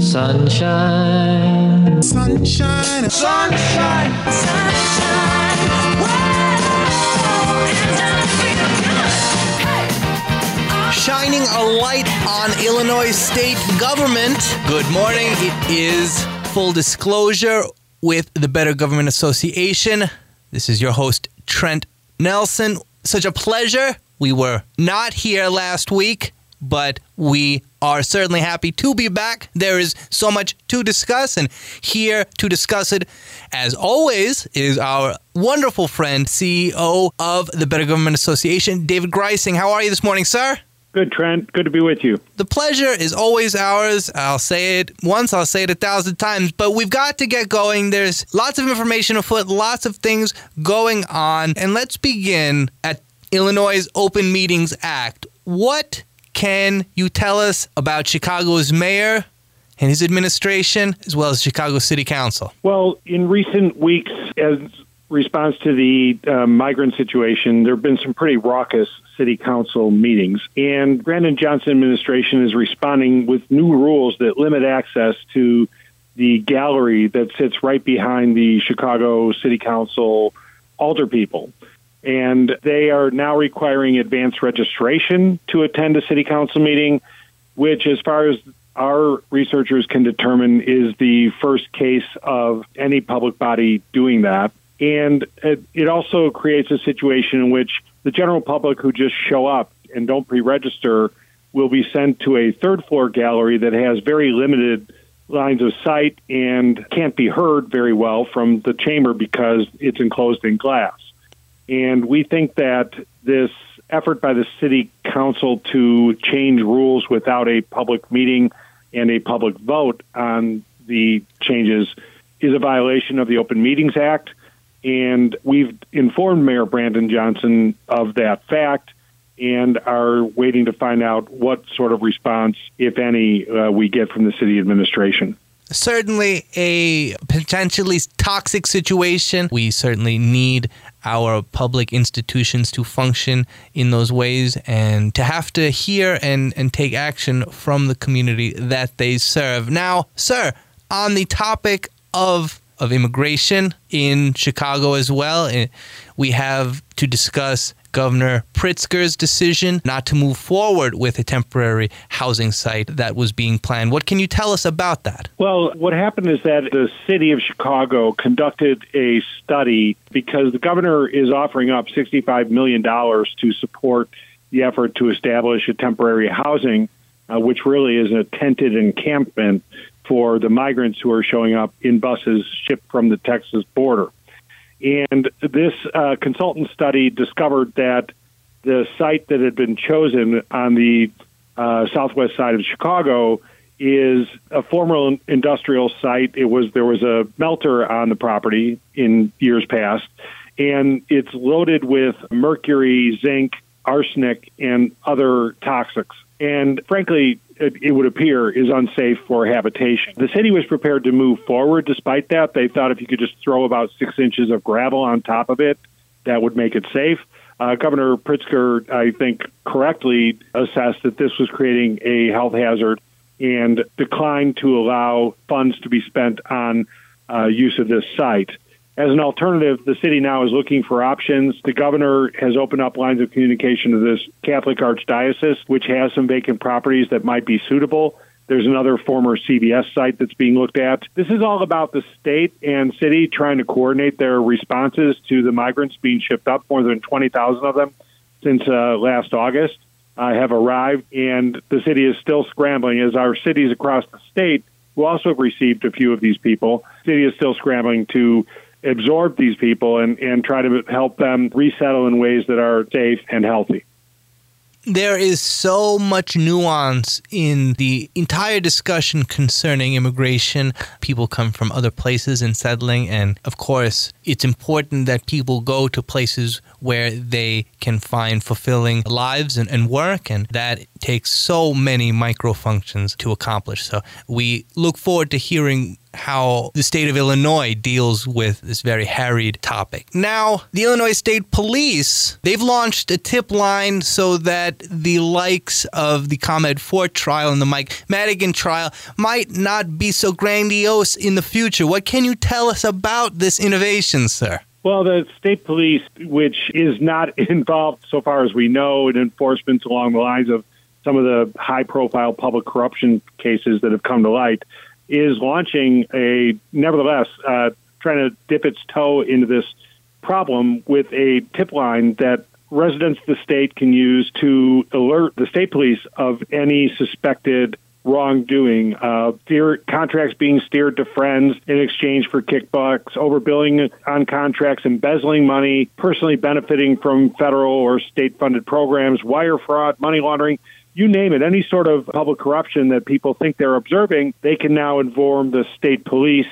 Sunshine. Sunshine. Sunshine. Sunshine. Whoa, it's gonna feel good. Hey. shining a light on Illinois state government. Good morning. It is full disclosure with the Better Government Association. This is your host, Trent Nelson. Such a pleasure. We were not here last week, but we are certainly happy to be back. There is so much to discuss, and here to discuss it, as always, is our wonderful friend, CEO of the Better Government Association, David Greising. How are you this morning, sir? Good, Trent. Good to be with you. The pleasure is always ours. I'll say it once, I'll say it a thousand times, but we've got to get going. There's lots of information afoot, lots of things going on. And let's begin at Illinois' Open Meetings Act. What can you tell us about Chicago's mayor and his administration, as well as Chicago City Council? Well, in recent weeks, as response to the uh, migrant situation, there have been some pretty raucous city council meetings, and Brandon Johnson administration is responding with new rules that limit access to the gallery that sits right behind the Chicago City Council alderpeople. And they are now requiring advance registration to attend a city council meeting, which, as far as our researchers can determine, is the first case of any public body doing that. And it, also creates a situation in which the general public who just show up and don't pre register will be sent to a third floor gallery that has very limited lines of sight and can't be heard very well from the chamber because it's enclosed in glass. And we think that this effort by the city council to change rules without a public meeting and a public vote on the changes is a violation of the Open Meetings Act. And we've informed Mayor Brandon Johnson of that fact and are waiting to find out what sort of response, if any, uh, we get from the city administration certainly a potentially toxic situation. We certainly need our public institutions to function in those ways and to have to hear and, and take action from the community that they serve. Now, sir, on the topic of of immigration in Chicago as well, eh, we have to discuss Governor Pritzker's decision not to move forward with a temporary housing site that was being planned. What can you tell us about that? Well, what happened is that the city of Chicago conducted a study because the governor is offering up $65 million to support the effort to establish a temporary housing, uh, which really is a tented encampment for the migrants who are showing up in buses shipped from the Texas border. And this uh, consultant study discovered that the site that had been chosen on the uh, southwest side of Chicago is a former industrial site. It was there was a melter on the property in years past, and it's loaded with mercury, zinc, arsenic, and other toxics. And frankly, it, it, would appear is unsafe for habitation. The city was prepared to move forward despite that. They thought if you could just throw about six inches of gravel on top of it, that would make it safe. Uh, Governor Pritzker, I think, correctly assessed that this was creating a health hazard and declined to allow funds to be spent on uh, use of this site. As an alternative, the city now is looking for options. The governor has opened up lines of communication to this Catholic Archdiocese, which has some vacant properties that might be suitable. There's another former CVS site that's being looked at. This is all about the state and city trying to coordinate their responses to the migrants being shipped up. More than 20,000 of them since uh, last August uh, have arrived, and the city is still scrambling as our cities across the state who also have received a few of these people. City is still scrambling to absorb these people and, and try to help them resettle in ways that are safe and healthy. There is so much nuance in the entire discussion concerning immigration. People come from other places and settling, and of course, it's important that people go to places where they can find fulfilling lives and, and work, and that takes so many micro functions to accomplish. So, we look forward to hearing how the state of Illinois deals with this very harried topic. Now, the Illinois State Police, they've launched a tip line so that the likes of the ComEd Four trial and the Mike Madigan trial might not be so grandiose in the future. What can you tell us about this innovation, sir? Well, the state police, which is not involved, so far as we know, in enforcement along the lines of some of the high profile public corruption cases that have come to light, is launching a, nevertheless, uh, trying to dip its toe into this problem with a tip line that residents of the state can use to alert the state police of any suspected wrongdoing, uh, steer, contracts being steered to friends in exchange for kickbacks, overbilling on contracts, embezzling money, personally benefiting from federal or state funded programs, wire fraud, money laundering. You name it, any sort of public corruption that people think they're observing, they can now inform the state police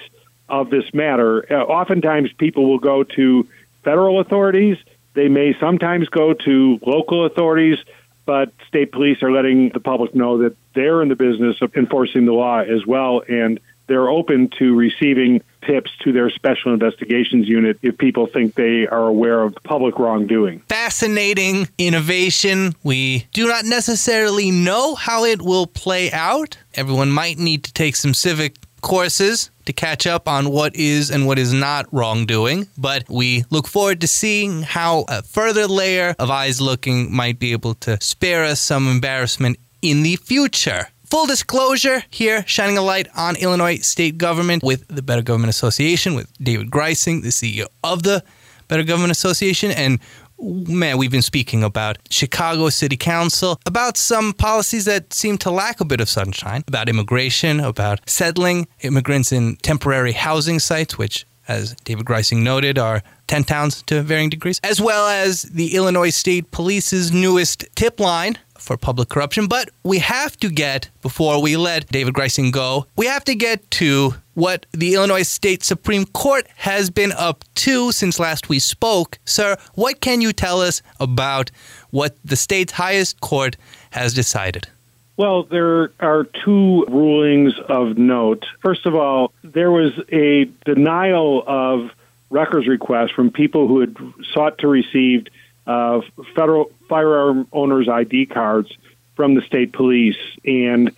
of this matter. Uh, oftentimes, people will go to federal authorities. They may sometimes go to local authorities but state police are letting the public know that they're in the business of enforcing the law as well, and they're open to receiving tips to their special investigations unit if people think they are aware of public wrongdoing. Fascinating innovation. We do not necessarily know how it will play out. Everyone might need to take some civic courses to catch up on what is and what is not wrongdoing, but we look forward to seeing how a further layer of eyes looking might be able to spare us some embarrassment in the future. Full disclosure here, shining a light on Illinois state government with the Better Government Association, with David Greising, the CEO of the Better Government Association, and man, we've been speaking about Chicago City Council, about some policies that seem to lack a bit of sunshine, about immigration, about settling immigrants in temporary housing sites, which, as David Greising noted, are tent towns to varying degrees, as well as the Illinois State Police's newest tip line for public corruption. But we have to get, before we let David Greising go, we have to get to what the Illinois State Supreme Court has been up to since last we spoke. Sir, what can you tell us about what the state's highest court has decided? Well, there are two rulings of note. First of all, there was a denial of records requests from people who had sought to receive uh, federal firearm owners' ID cards from the state police and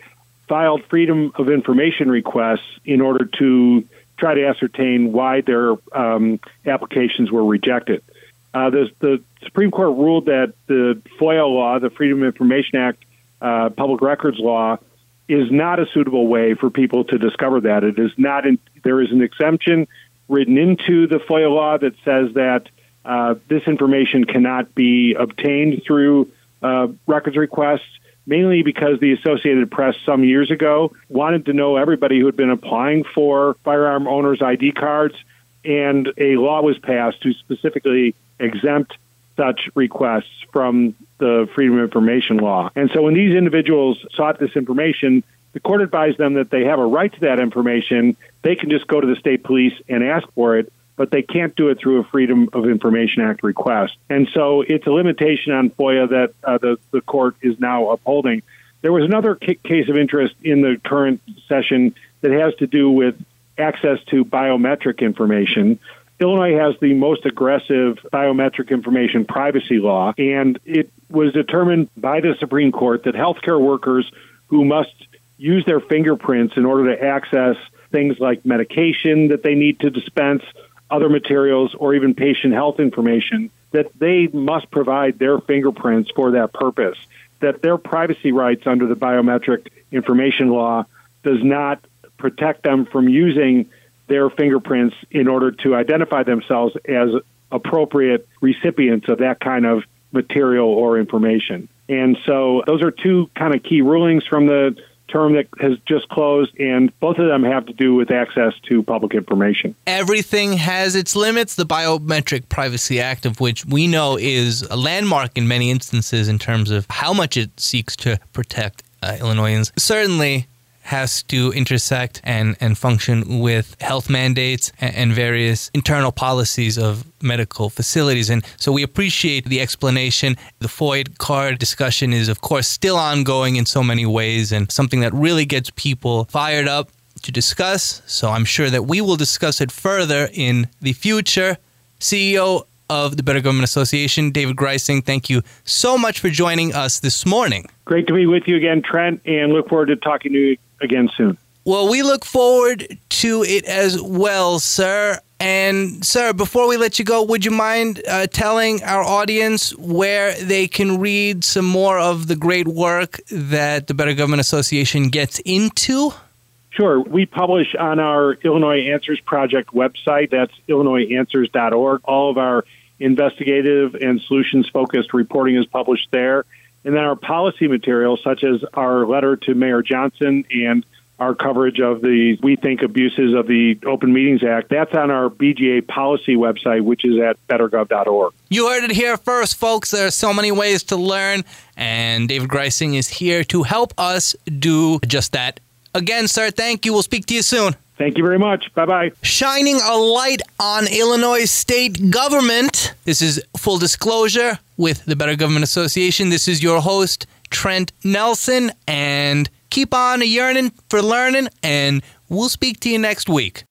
filed freedom of information requests in order to try to ascertain why their um, applications were rejected. Uh, the, the, Supreme Court ruled that the FOIA law, the Freedom of Information Act, uh, public records law, is not a suitable way for people to discover that. It is not. In, there is an exemption written into the FOIA law that says that uh, this information cannot be obtained through uh, records requests mainly because the Associated Press some years ago wanted to know everybody who had been applying for firearm owners' ID cards, and a law was passed to specifically exempt such requests from the Freedom of Information law. And so when these individuals sought this information, the court advised them that they have a right to that information. They can just go to the state police and ask for it but they can't do it through a Freedom of Information Act request. And so it's a limitation on FOIA that uh, the, the court is now upholding. There was another case of interest in the current session that has to do with access to biometric information. Illinois has the most aggressive biometric information privacy law, and it was determined by the Supreme Court that healthcare workers who must use their fingerprints in order to access things like medication that they need to dispense other materials, or even patient health information, that they must provide their fingerprints for that purpose. That their privacy rights under the biometric information law does not protect them from using their fingerprints in order to identify themselves as appropriate recipients of that kind of material or information. And so those are two kind of key rulings from the term that has just closed, and both of them have to do with access to public information. Everything has its limits. The Biometric Privacy Act, of which we know is a landmark in many instances in terms of how much it seeks to protect uh, Illinoisans, certainly has to intersect and, and function with health mandates and, various internal policies of medical facilities. And so we appreciate the explanation. The FOID card discussion is, of course, still ongoing in so many ways and something that really gets people fired up to discuss, so I'm sure that we will discuss it further in the future. CEO of the Better Government Association, David Greising, thank you so much for joining us this morning. Great to be with you again, Trent, and look forward to talking to you again soon. Well, we look forward to it as well, sir. And, sir, before we let you go, would you mind uh, telling our audience where they can read some more of the great work that the Better Government Association gets into? Sure. We publish on our Illinois Answers Project website. That's illinoisanswers.org. All of our investigative and solutions focused reporting is published there. And then our policy materials, such as our letter to Mayor Johnson and our coverage of the we think abuses of the Open Meetings Act, that's on our BGA policy website, which is at bettergov.org. You heard it here first, folks. There are so many ways to learn, and David Greising is here to help us do just that. Again, sir, thank you. We'll speak to you soon. Thank you very much. Bye bye. shining a light on Illinois state government. This is full disclosure with the Better Government Association. This is your host, Trent Nelson, and keep on yearning for learning, and we'll speak to you next week.